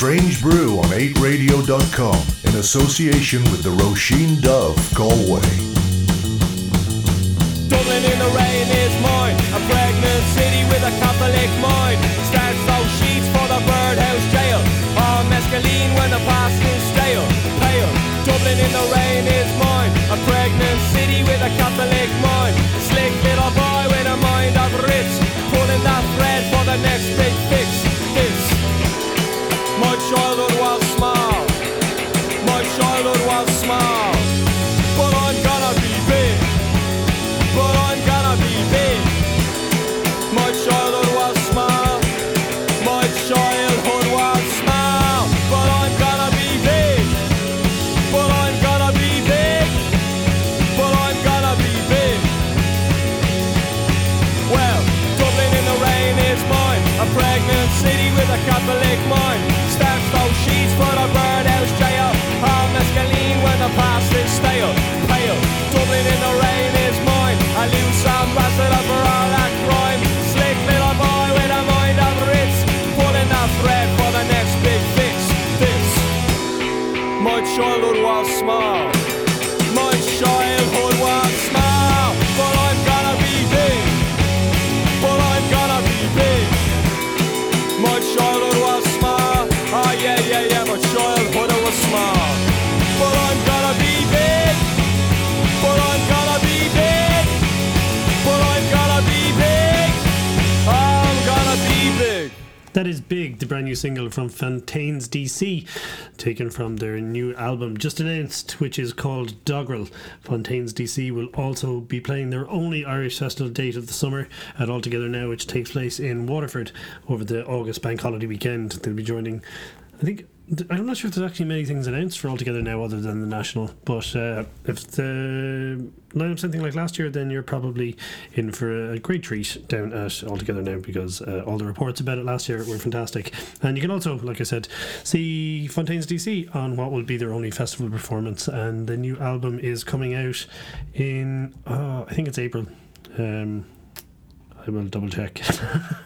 Strange Brew on 8radio.com in association with the Róisín Dubh Galway. Dublin in the rain is mine, a pregnant city with a Catholic mind. Starts those sheets for the birdhouse jail. All mescaline when the past is stale. Pale. Dublin in the rain is mine, a pregnant city with a Catholic mind. Slick little boy brand new single from Fontaines DC, taken from their new album just announced, which is called Dogrel. Fontaines DC will also be playing their only Irish festival date of the summer at Altogether Now, which takes place in Waterford over the August bank holiday weekend. They'll be joining, I think. I'm not sure if there's actually many things announced for Altogether Now other than the national, but uh, if the line up something like last year, then you're probably in for a great treat down at Altogether Now because uh, all the reports about it last year were fantastic. And you can also, like I said, see Fontaines DC on what will be their only festival performance. And the new album is coming out in, uh, I think it's April. Um, I will double check.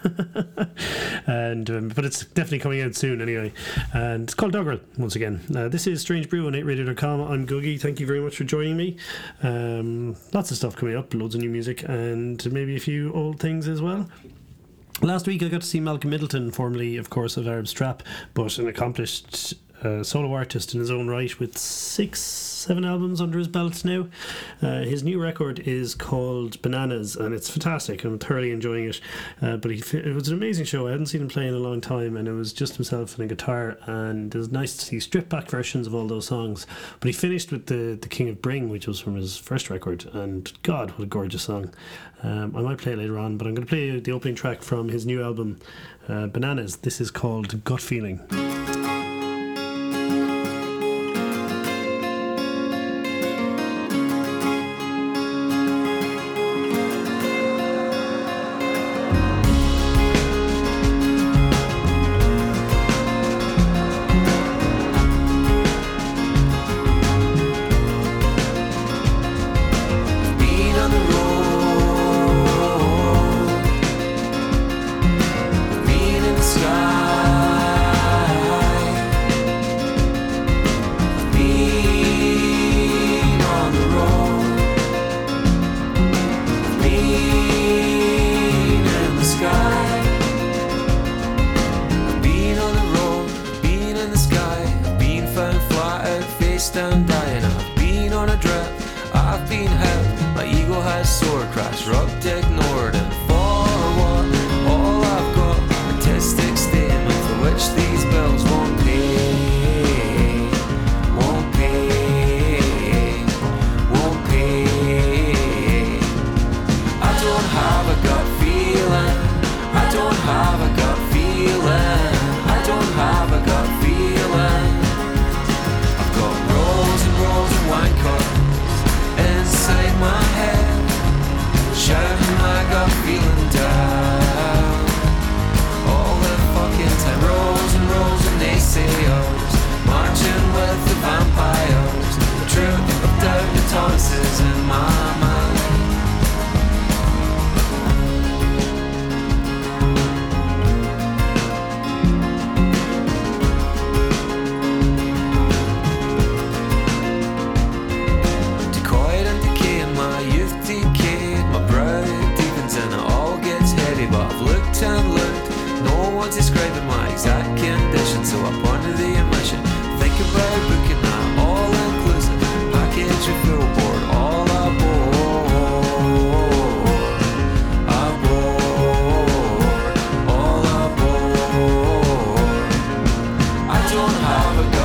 and um, but it's definitely coming out soon anyway. And it's called Dogrel once again. Uh, this is Strange Brew on 8radio.com. I'm Googie. Thank you very much for joining me. Um, lots of stuff coming up, loads of new music, and maybe a few old things as well. Last week I got to see Malcolm Middleton, formerly, of course, of Arab Strap, but an accomplished uh, solo artist in his own right with six, seven albums under his belt now. Uh, his new record is called Bananas and it's fantastic. I'm thoroughly enjoying it. Uh, but he, it was an amazing show. I hadn't seen him play in a long time and it was just himself and a guitar. And it was nice to see stripped back versions of all those songs. But he finished with the, the King of Bring, which was from his first record. And God, what a gorgeous song. Um, I might play it later on, but I'm going to play the opening track from his new album, uh, Bananas. This is called Gut Feeling. love ago.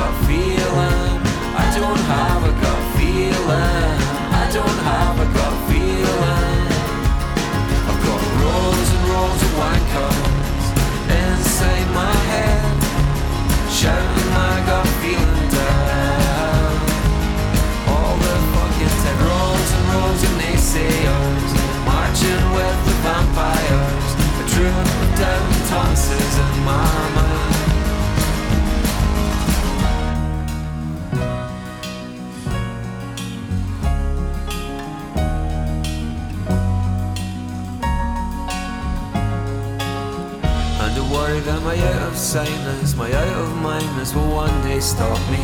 Of my out of mindness will one day stop me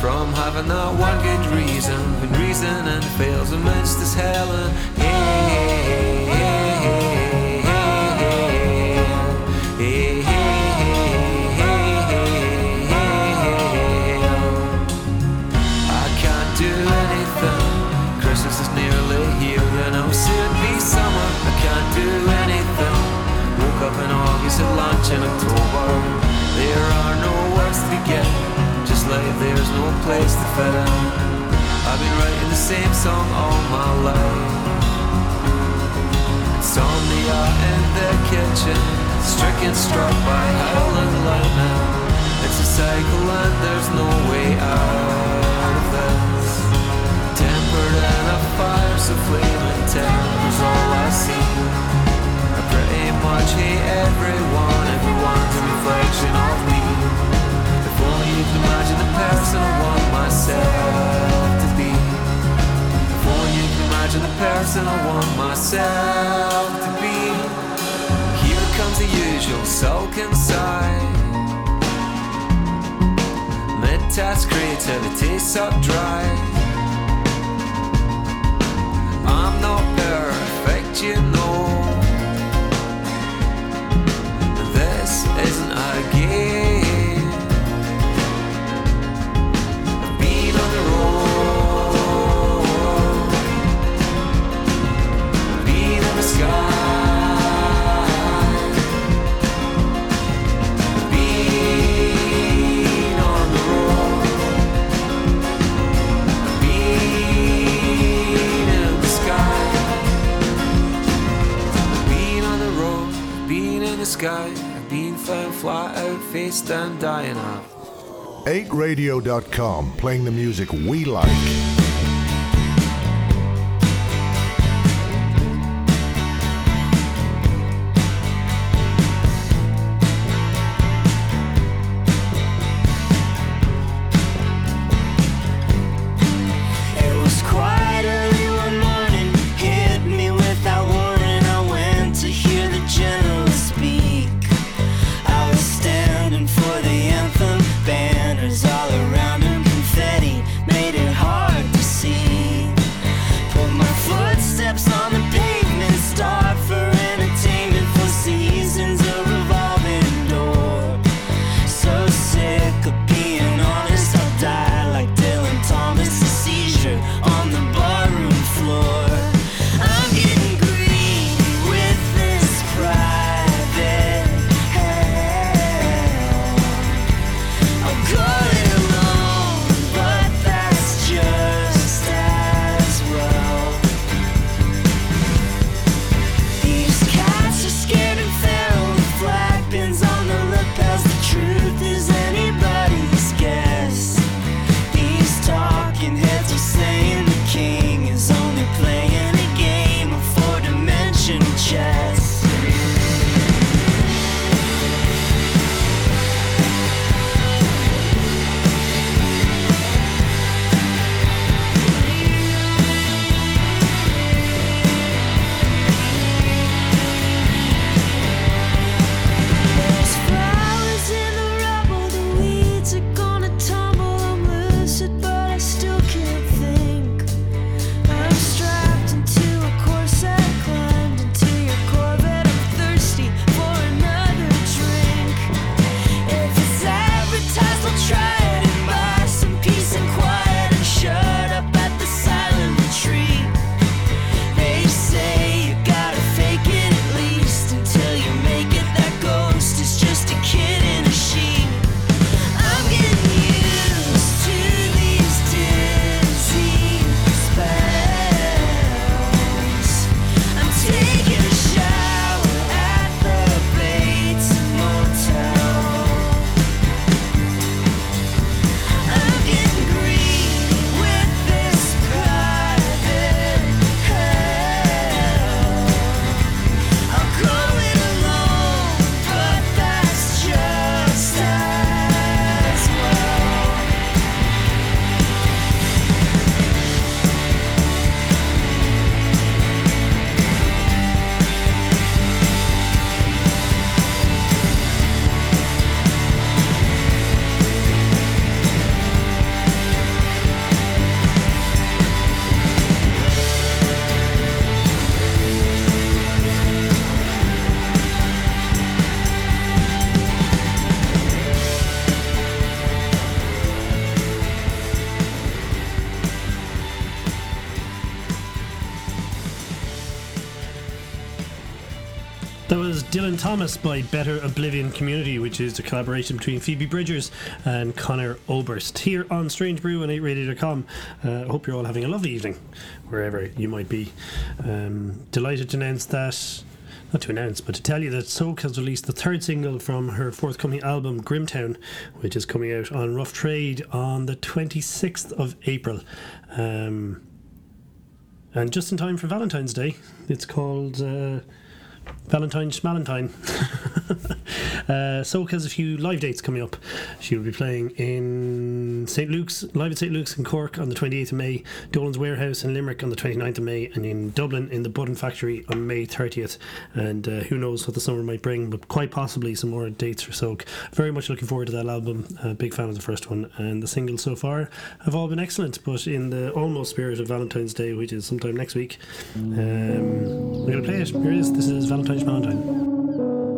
from having that one good reason when reasoning fails amidst this hell and hey, hey, hey, hey, hey, hey, hey, hey, I can't do anything. Christmas is nearly here, then I'll soon be summer. I can't do anything. Woke up in August at lunch in October. Place to fit in. I've been writing the same song all my life. Insomnia in the kitchen, stricken struck by howling lightning. It's a cycle and there's no way out of this. Tempered in a fire so flaming temper's all I see. I pretty much hate everyone, everyone's a reflection of me. Imagine the person I want myself to be. You imagine the person I want myself to be. Here comes the usual sulking sigh. I'm not perfect, you know. This isn't a game. Sky, I've been found flat out, face down, dying of. 8radio.com, playing the music we like. Thomas by Better Oblivion Community, which is a collaboration between Phoebe Bridgers and Conor Oberst. Here on Strange Brew and 8radio.com. I uh, hope you're all having a lovely evening, wherever you might be. Um, delighted to announce that not to announce, but to tell you that Soak has released the third single from her forthcoming album, Grimtown, which is coming out on Rough Trade on the 26th of April. Um, and just in time for Valentine's Day, it's called. Uh, Valentine Schmalentine. uh, Soak has a few live dates coming up. She will be playing in St. Luke's, live at St. Luke's in Cork on the 28th of May, Dolan's Warehouse in Limerick on the 29th of May, and in Dublin in the Button Factory on May 30th. And uh, who knows what the summer might bring, but quite possibly some more dates for Soak. Very much looking forward to that album. Uh, big fan of the first one, and the singles so far have all been excellent. But in the almost spirit of Valentine's Day, which is sometime next week, um, we're going to play it. Here it is. This is Valentine's Valentine.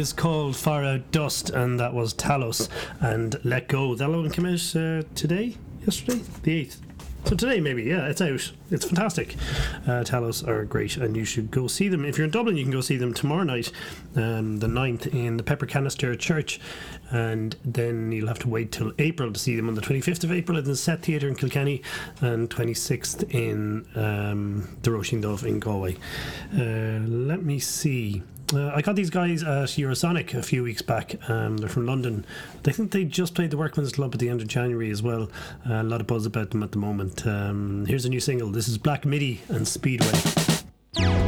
is called Far Out Dust, and that was Talos and Let Go. That one came out uh, today, yesterday, the 8th. So today, maybe, yeah, it's out. It's fantastic. Uh, Talos are great, and you should go see them. If you're in Dublin, you can go see them tomorrow night, um, the 9th, in the Pepper Canister Church. And then you'll have to wait till April to see them on the 25th of April at the Set Theatre in Kilkenny and 26th in um, the Róisín Dubh in Galway. Uh, let me see. Uh, I got these guys at Eurosonic a few weeks back. Um, they're from London. They think they just played the Workman's Club at the end of January as well. Uh, a lot of buzz about them at the moment. Um, here's a new single. This is Black MIDI and Speedway.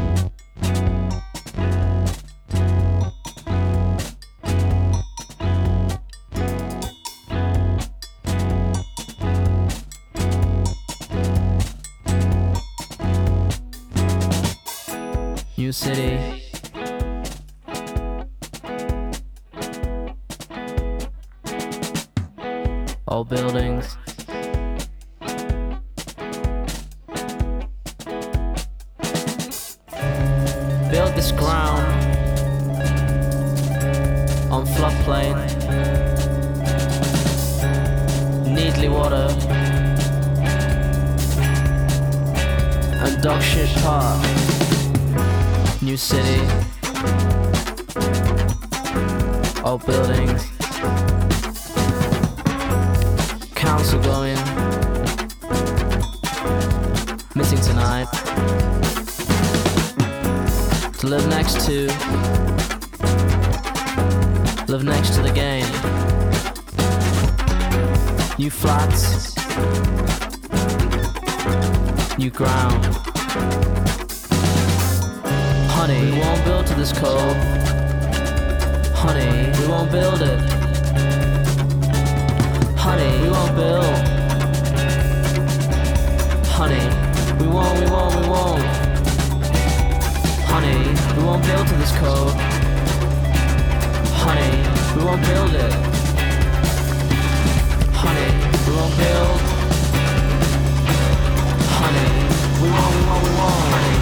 New. New ground. Honey, we won't build to this code. Honey, we won't build it. Honey, we won't build. Honey, we won't, we won't, we won't. Honey, we won't build to this code. Honey, we won't build it. Honey, won't build. Honey, we won't, we won't, we won't.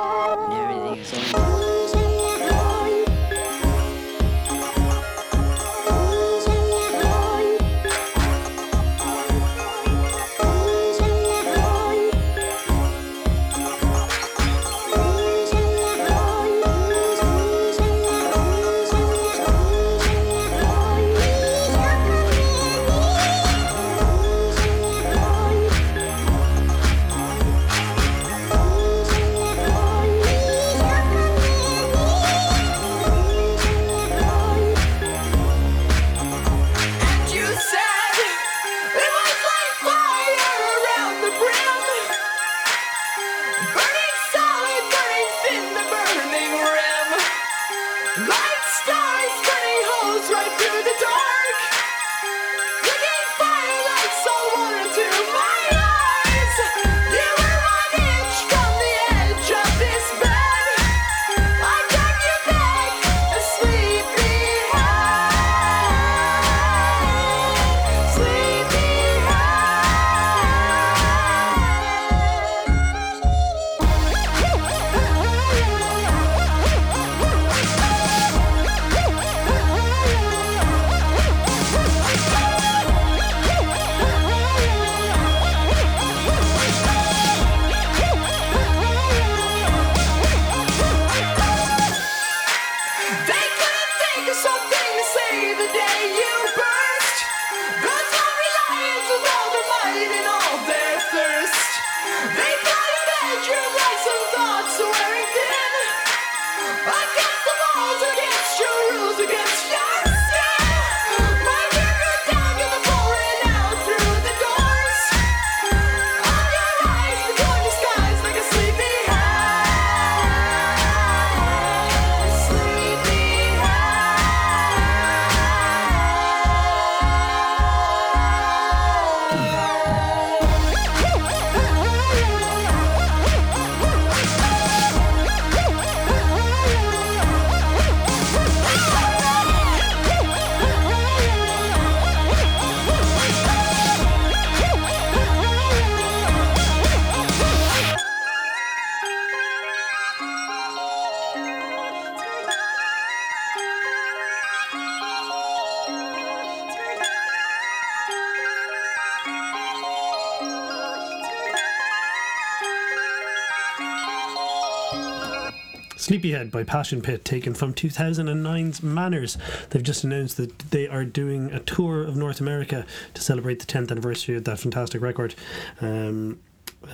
By Passion Pit, taken from 2009's Manners. They've just announced that they are doing a tour of North America to celebrate the 10th anniversary of that fantastic record. Um,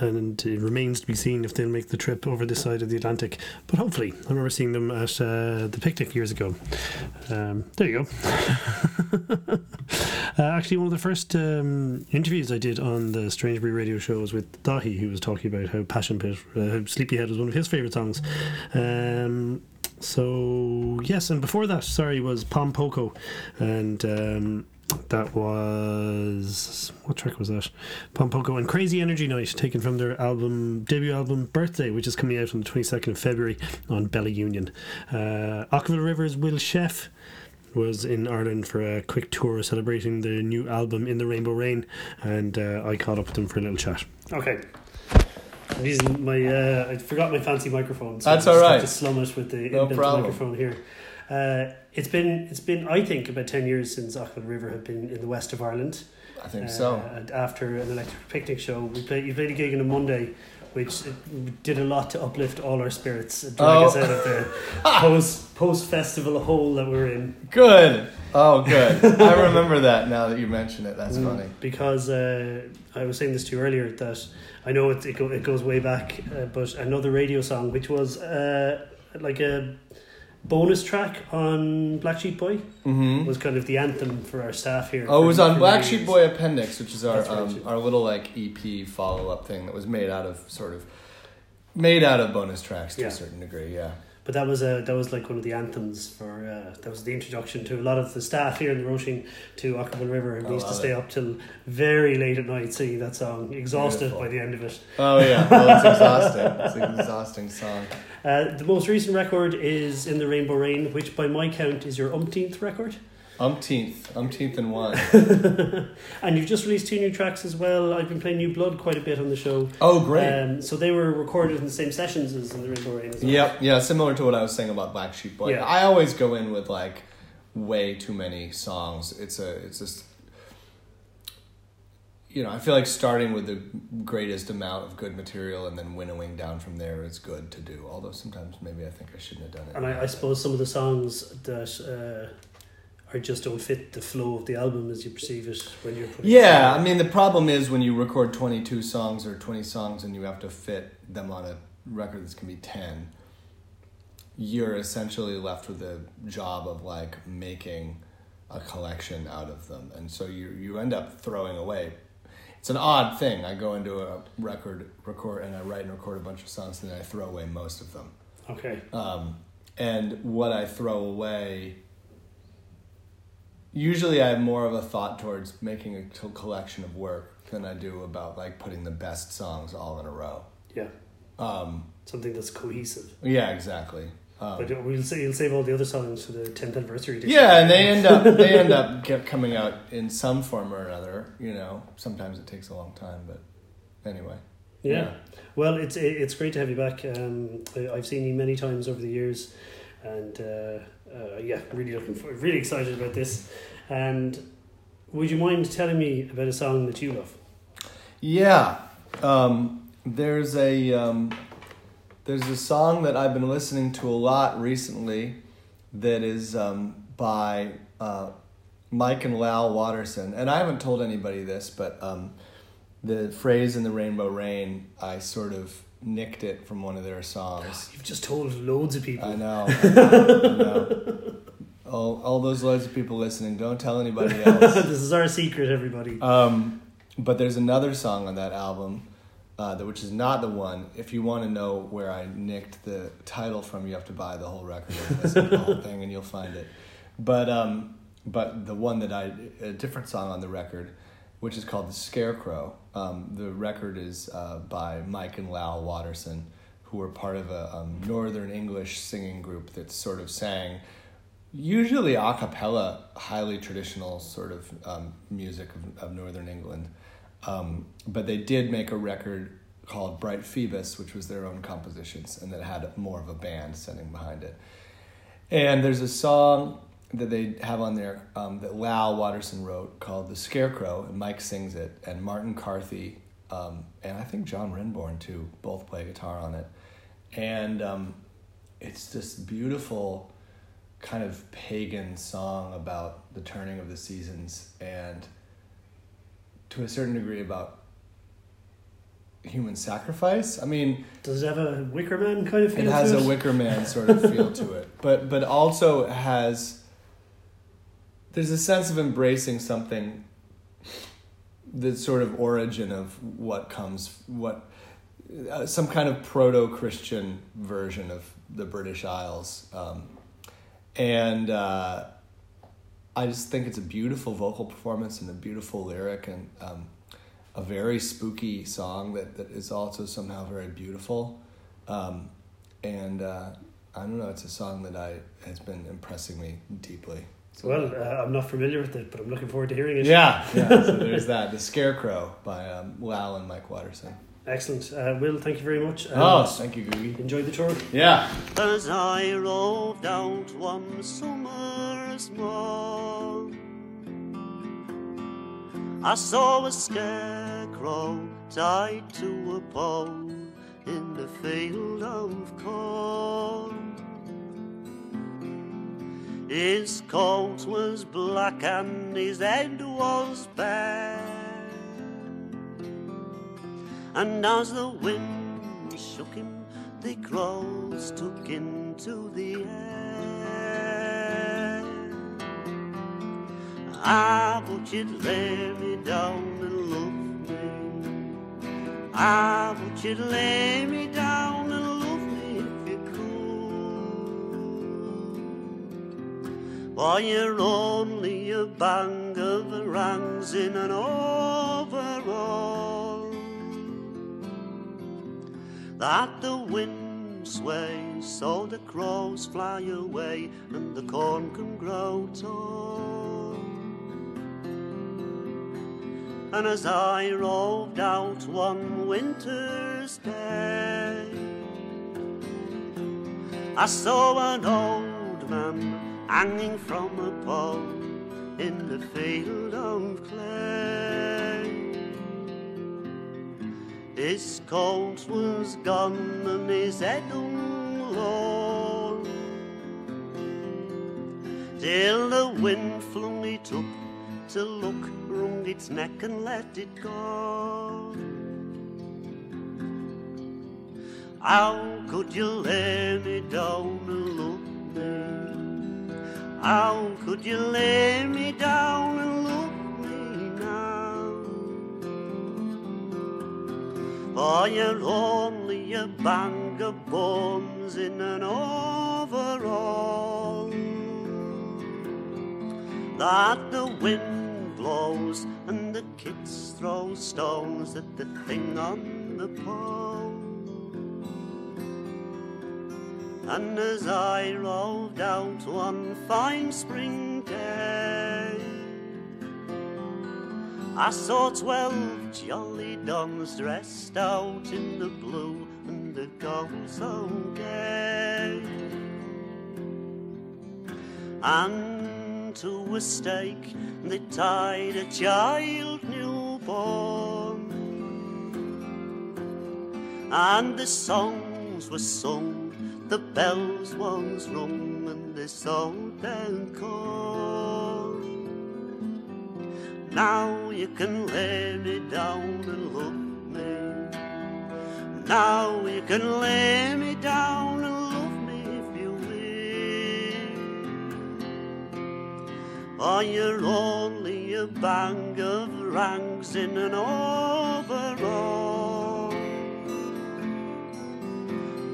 and it remains to be seen if they'll make the trip over this side of the Atlantic. But hopefully, I remember seeing them at uh, the picnic years ago. Um, there you go. uh, actually, one of the first um, interviews I did on the Strange Brew radio show was with Dahi, who was talking about how Passion Pit, uh, how Sleepyhead was one of his favourite songs. Um, so, yes, and before that, sorry, was Pom Poko. And. That was what track was that? Pom Poko and Crazy Energy Night, taken from their album debut album Birthday, which is coming out on the twenty second of February on Bella Union. Uh, Okkervil River's Will Sheff was in Ireland for a quick tour celebrating the new album In the Rainbow Rain, and uh, I caught up with them for a little chat. Okay. I'm using my uh, I forgot my fancy microphone. So That's I just all have. To slum it with the No problem. microphone here. Uh, it's been it's been I think about ten years since Okkervil River have been in the west of Ireland. I think Uh, so. And after an electric picnic show, we played. You played a gig on a Monday, which did a lot to uplift all our spirits and drag Oh. us out of the post post festival hole that we're in. Good. Oh, good. I remember that now that you mention it. That's Mm, funny. Because uh, I was saying this to you earlier that I know it it, go, it goes way back, uh, but another radio song which was uh, like a bonus track on Black Sheep Boy hmm was kind of the anthem for our staff here. Oh, it was on Black Sheep. Boy Appendix, which is our right, um, our little like EP follow up thing that was made out of sort of made out of bonus tracks to Yeah. a certain degree. Yeah. But that was a that was like one of the anthems for uh, that was the introduction to a lot of the staff here in the Róisín to Okkervil River, and we used to stay it. up till very late at night singing that song, exhausted Beautiful. by the end of it. Oh yeah. Well, it's exhausting. It's an exhausting song. Uh, the most recent record is in the Rainbow Rain, which by my count is your umpteenth record. Umpteenth, umpteenth and one. and you've just released two new tracks as well. I've been playing New Blood quite a bit on the show. Oh, great. Um, so they were recorded in the same sessions as in the Rainbow Rain as well. Yep, yeah, similar to what I was saying about Black Sheep Boy. Yeah. I always go in with like way too many songs. It's a, it's just, you know, I feel like starting with the greatest amount of good material and then winnowing down from there is good to do. Although sometimes maybe I think I shouldn't have done it. And I, I suppose some of the songs that uh, are just don't fit the flow of the album as you perceive it when you're putting Yeah, I mean the problem is when you record twenty two songs or twenty songs and you have to fit them on a record that's gonna be ten, you're essentially left with the job of like making a collection out of them, and so you you end up throwing away. It's an odd thing. I go into a record record and I write and record a bunch of songs, and then I throw away most of them. Okay. Um, and what I throw away, usually I have more of a thought towards making a collection of work than I do about like putting the best songs all in a row. Yeah. Um, Something that's cohesive. yeah, exactly. Um, But we'll say you'll save all the other songs for the 10th anniversary yeah, and they end up they end up coming out in some form or another. You know, sometimes it takes a long time, but anyway. Yeah. Well, it's it's great to have you back. Um, I've seen you many times over the years, and uh, uh, yeah, really looking for, really excited about this. And would you mind telling me about a song that you love? Yeah, um, there's a um, there's a song that I've been listening to a lot recently that is um, by uh, Mike and Lal Waterson, and I haven't told anybody this, but um, the phrase in the Rainbow Rain, I sort of nicked it from one of their songs. You've just told loads of people. I know. I know, I know. All, all those loads of people listening, don't tell anybody else. this is our secret, everybody. Um, but there's another song on that album, uh, which is not the one. If you want to know where I nicked the title from, you have to buy the whole record and listen to the whole thing, and you'll find it. But um, but the one that I a different song on the record, which is called "The Scarecrow." Um, the record is uh, by Mike and Lal Waterson, who were part of a um, Northern English singing group that sort of sang usually a cappella, highly traditional sort of um, music of, of Northern England. Um, but they did make a record called Bright Phoebus, which was their own compositions, and that had more of a band sitting behind it. And there's a song that they have on there um, that Lal Waterson wrote called The Scarecrow, and Mike sings it, and Martin Carthy, um, and I think John Renbourn too, both play guitar on it. And um, it's this beautiful kind of pagan song about the turning of the seasons and to a certain degree about human sacrifice. I mean, Does it have a Wicker Man kind of it feel has to a it? Wicker Man sort of feel to it, but but also has there's a sense of embracing something the sort of origin of what comes what uh, some kind of proto-Christian version of the British Isles, um, and uh, I just think it's a beautiful vocal performance and a beautiful lyric and um, a very spooky song that, that is also somehow very beautiful. Um, and uh, I don't know, it's a song that I has been impressing me deeply. So, Well, uh, I'm not familiar with it, but I'm looking forward to hearing it. yeah, yeah. So there's that. The Scarecrow by um, Lal and Mike Waterson. Excellent. Uh, Will, thank you very much. and Oh, thank you, Googie. Enjoy the tour. Yeah. As I roved out one summer's morn, I saw a scarecrow tied to a pole in the field of corn. His coat was black and his head was bare. And as the wind shook him, the crows took into the air. Ah, but you'd lay me down and love me. Ah, but you'd lay me down and love me if you could. Why, you're only a bang of rangs in an overall that the wind sways, so the crows fly away, and the corn can grow tall. And as I roved out one winter's day, I saw an old man hanging from a pole in the field of clay. His coat was gone and his head low. Till the wind flung it up to look, wrung its neck and let it go. How could you lay me down me? How could you lay me down and For you're only a bang of bones in an overall that the wind blows and the kids throw stones at the thing on the pole. And as I roved out one fine spring day, I saw twelve jolly dons dressed out in the blue and the gold so gay. And to a stake they tied a child newborn, and the songs were sung, the bells once rung, and they sold their corn. Now you can lay me down and love me. Now you can lay me down and love me if you will. Or you're only a bang of rags in an overall.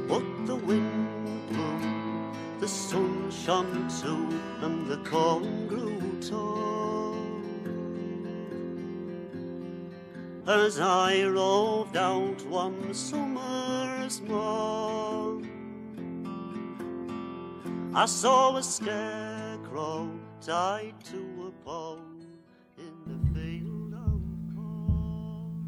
But the wind blew, the sun shone too, and the corn grew tall. As I roved out one summer's morn, I saw a scarecrow tied to a pole in the field of corn.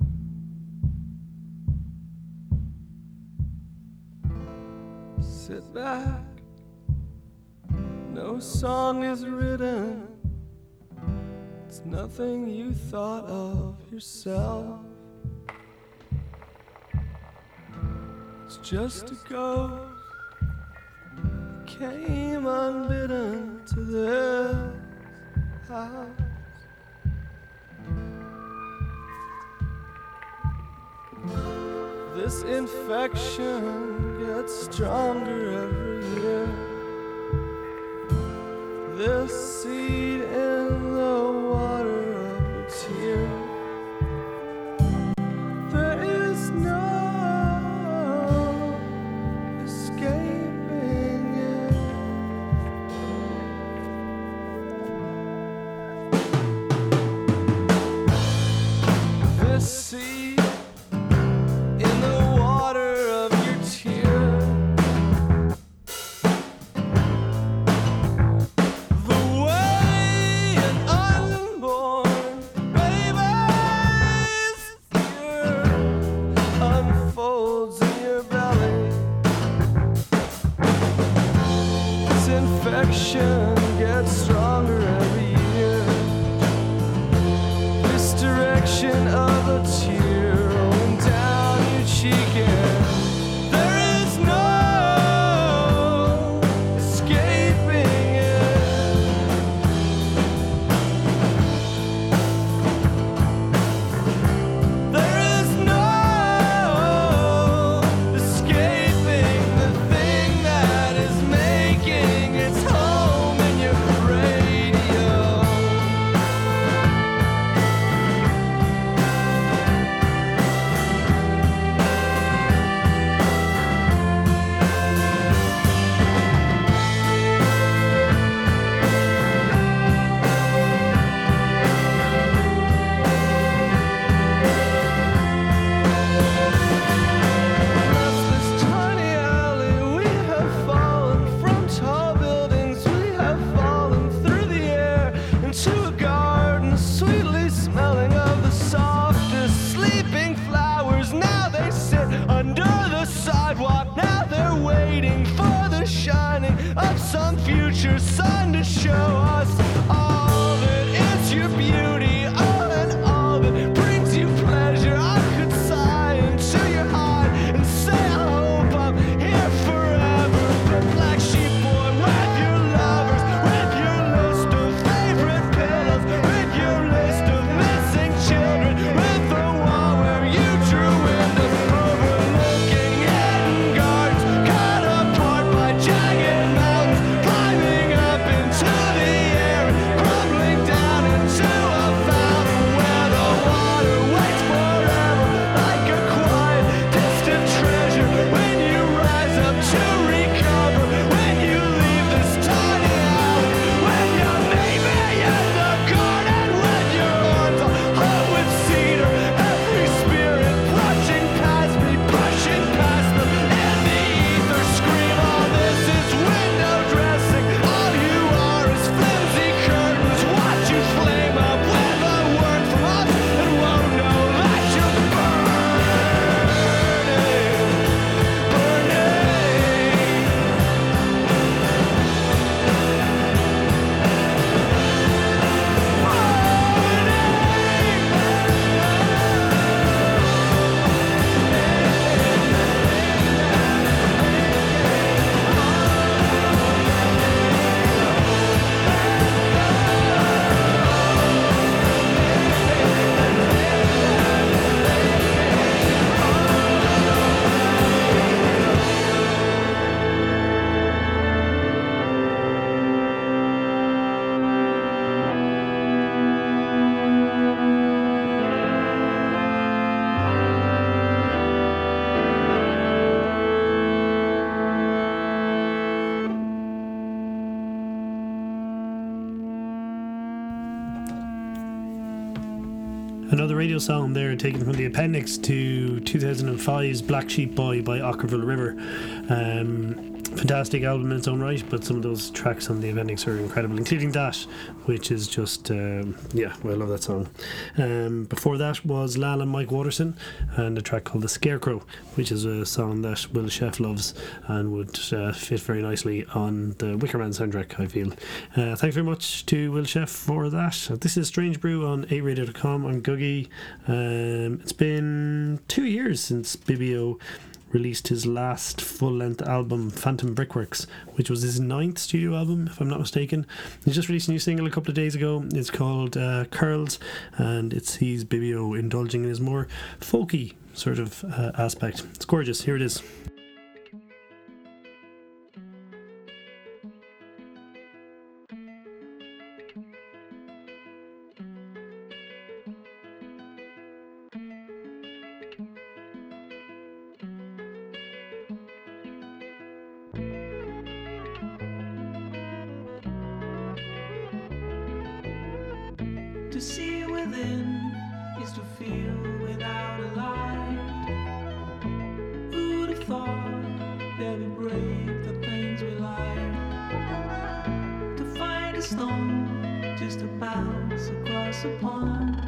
Sit back. No song is written. It's nothing you thought of yourself. It's just a ghost came unbidden to this house. This infection gets stronger every year. This seed radio song there taken from the appendix to 2005's Black Sheep Boy by Okkervil River. Um, fantastic album in its own right, but some of those tracks on the appendix are incredible, including that, which is just, um, yeah, well, I love that song. Um, before that was Lal and Mike Waterson and a track called The Scarecrow, which is a song that Will Sheff loves and would uh, fit very nicely on the Wicker Man soundtrack, I feel. Uh, thanks very much to Will Sheff for that. This is Strange Brew on 8radio.com. I'm Googie. Um, it's been two years since Bibio released his last full length album, Phantom Brickworks, which was his ninth studio album, if I'm not mistaken. He just released a new single a couple of days ago. It's called uh, Curls, and it sees Bibio indulging in his more folky sort of uh, aspect. It's gorgeous. Here it is. To see within is to feel without a light. Who'd have thought that we break the things we like? To find a stone just to bounce across a pond.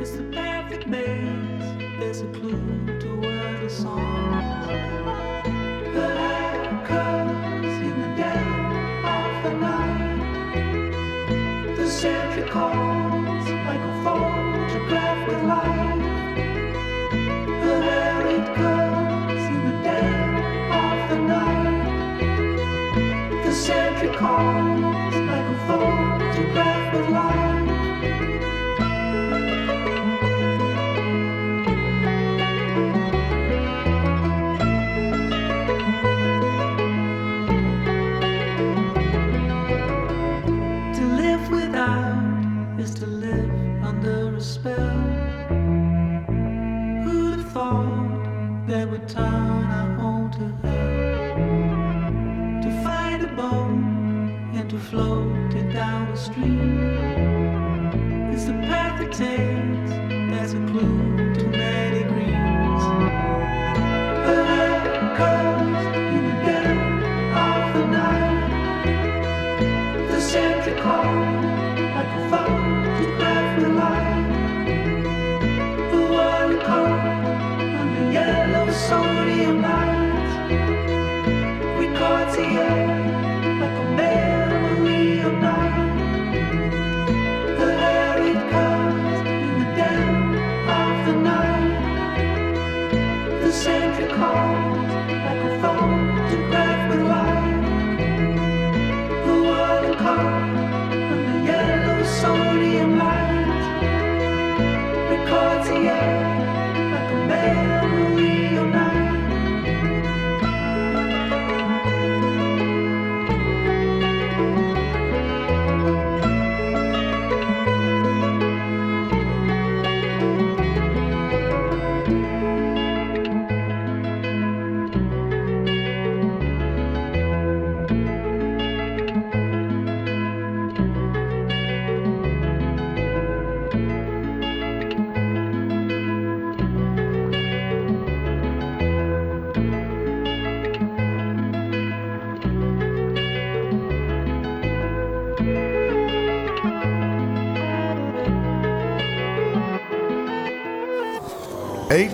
It's the perfect maze. There's a clue to where the songs. 空。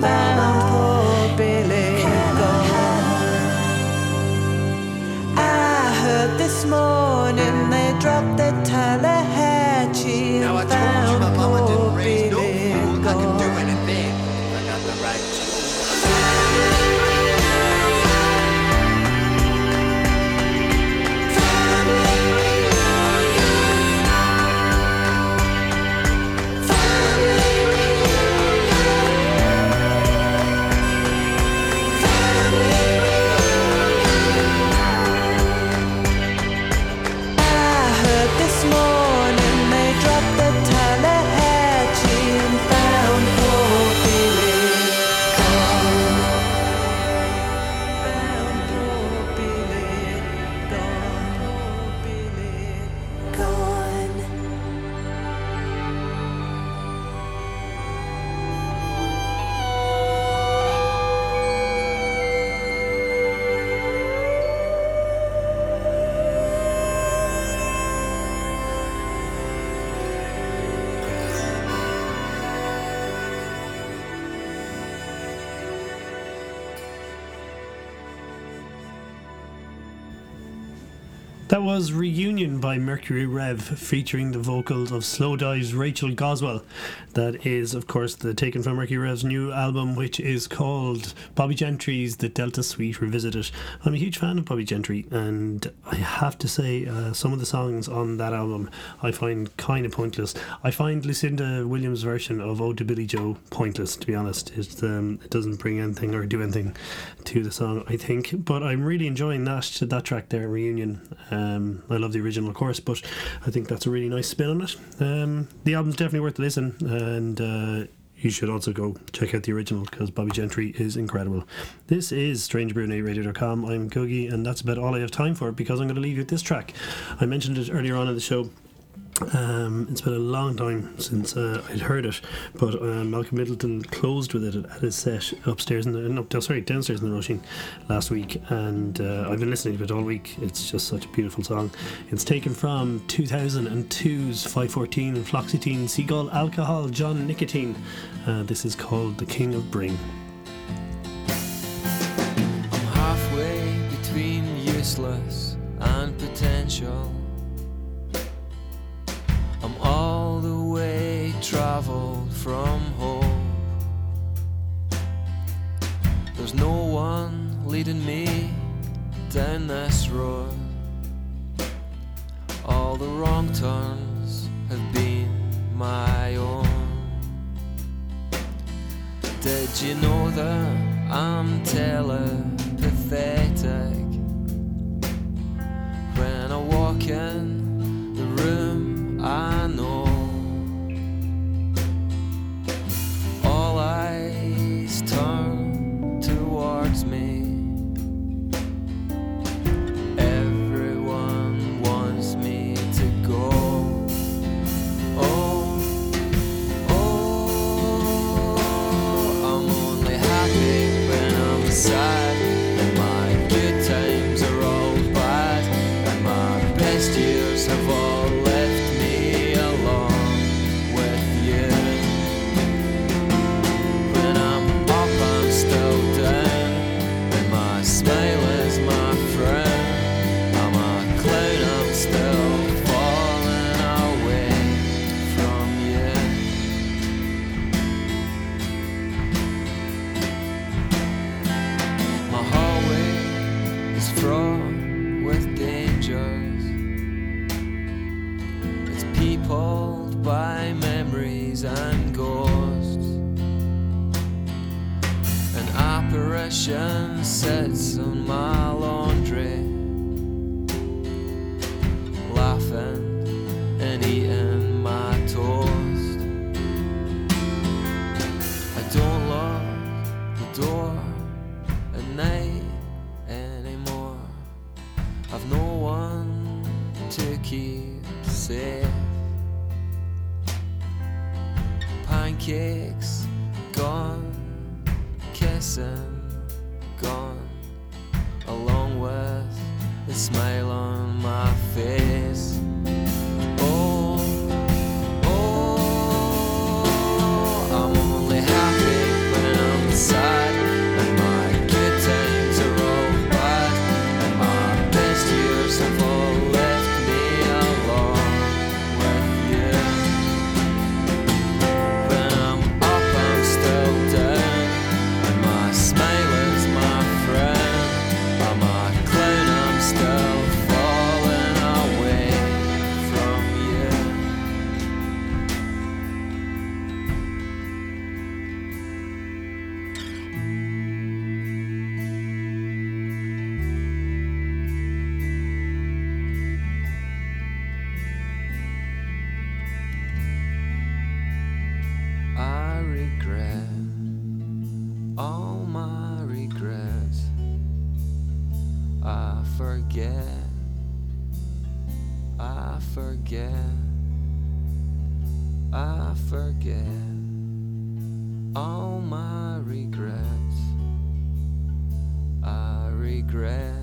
Tallahatchie That was Reunion by Mercury Rev, featuring the vocals of Slowdive's Rachel Goswell. That is, of course, the taken from Mercury Rev's new album, which is called Bobbie Gentry's The Delta Suite Revisited. I'm a huge fan of Bobbie Gentry, and I have to say, uh, some of the songs on that album I find kind of pointless. I find Lucinda Williams' version of Ode to Billie Joe pointless, to be honest. It, um, it doesn't bring anything or do anything to the song, I think. But I'm really enjoying that that track there, Reunion. Um, I love the original, of course, but I think that's a really nice spin on it. Um, the album's definitely worth a listen, and uh, you should also go check out the original because Bobbie Gentry is incredible. This is StrangeBrew8Radio.com. I'm Googie, and that's about all I have time for because I'm going to leave you with this track. I mentioned it earlier on in the show. Um, it's been a long time since uh, I'd heard it, but uh, Malcolm Middleton closed with it at his set upstairs in the no, sorry downstairs in the Róisín last week, and uh, I've been listening to it all week. It's just such a beautiful song. It's taken from 2002's 514 and Fluoxetine Seagull Alcohol John Nicotine. Uh, this is called The King of Bring. I'm halfway between useless and potential. Traveled from home. There's no one leading me down this road. All the wrong turns have been my own. Did you know that I'm telepathetic? When I walk in the room, I know forget, I forget all my regrets. I regret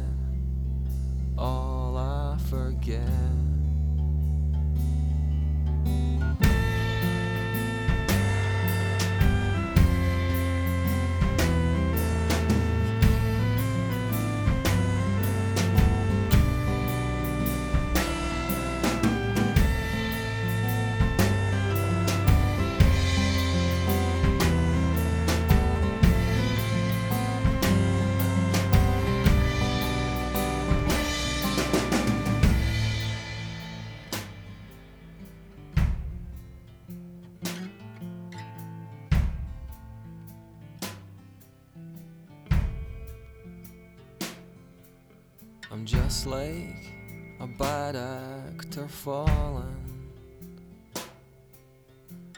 Like a bad actor falling,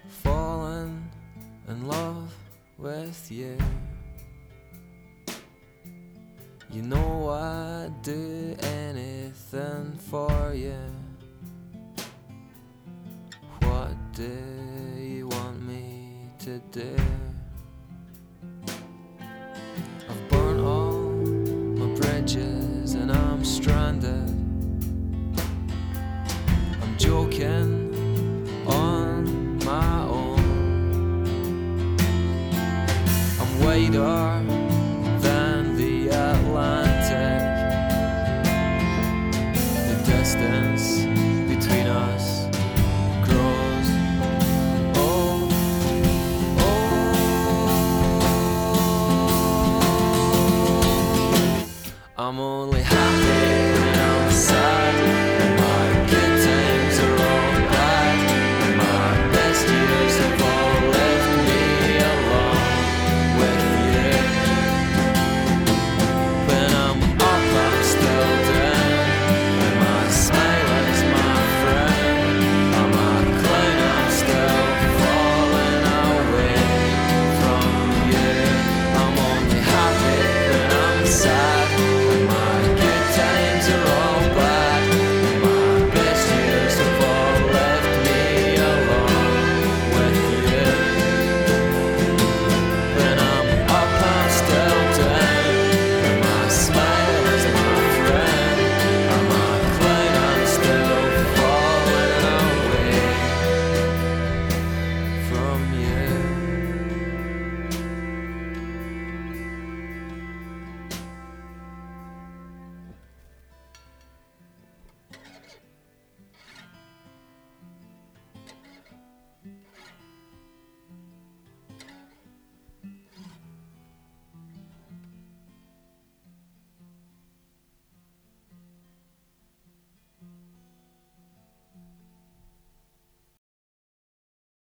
falling in love with you. You know I'd do anything for you. What do you want me to do? joking on my own. I'm wider than the Atlantic. The distance between us. I'm only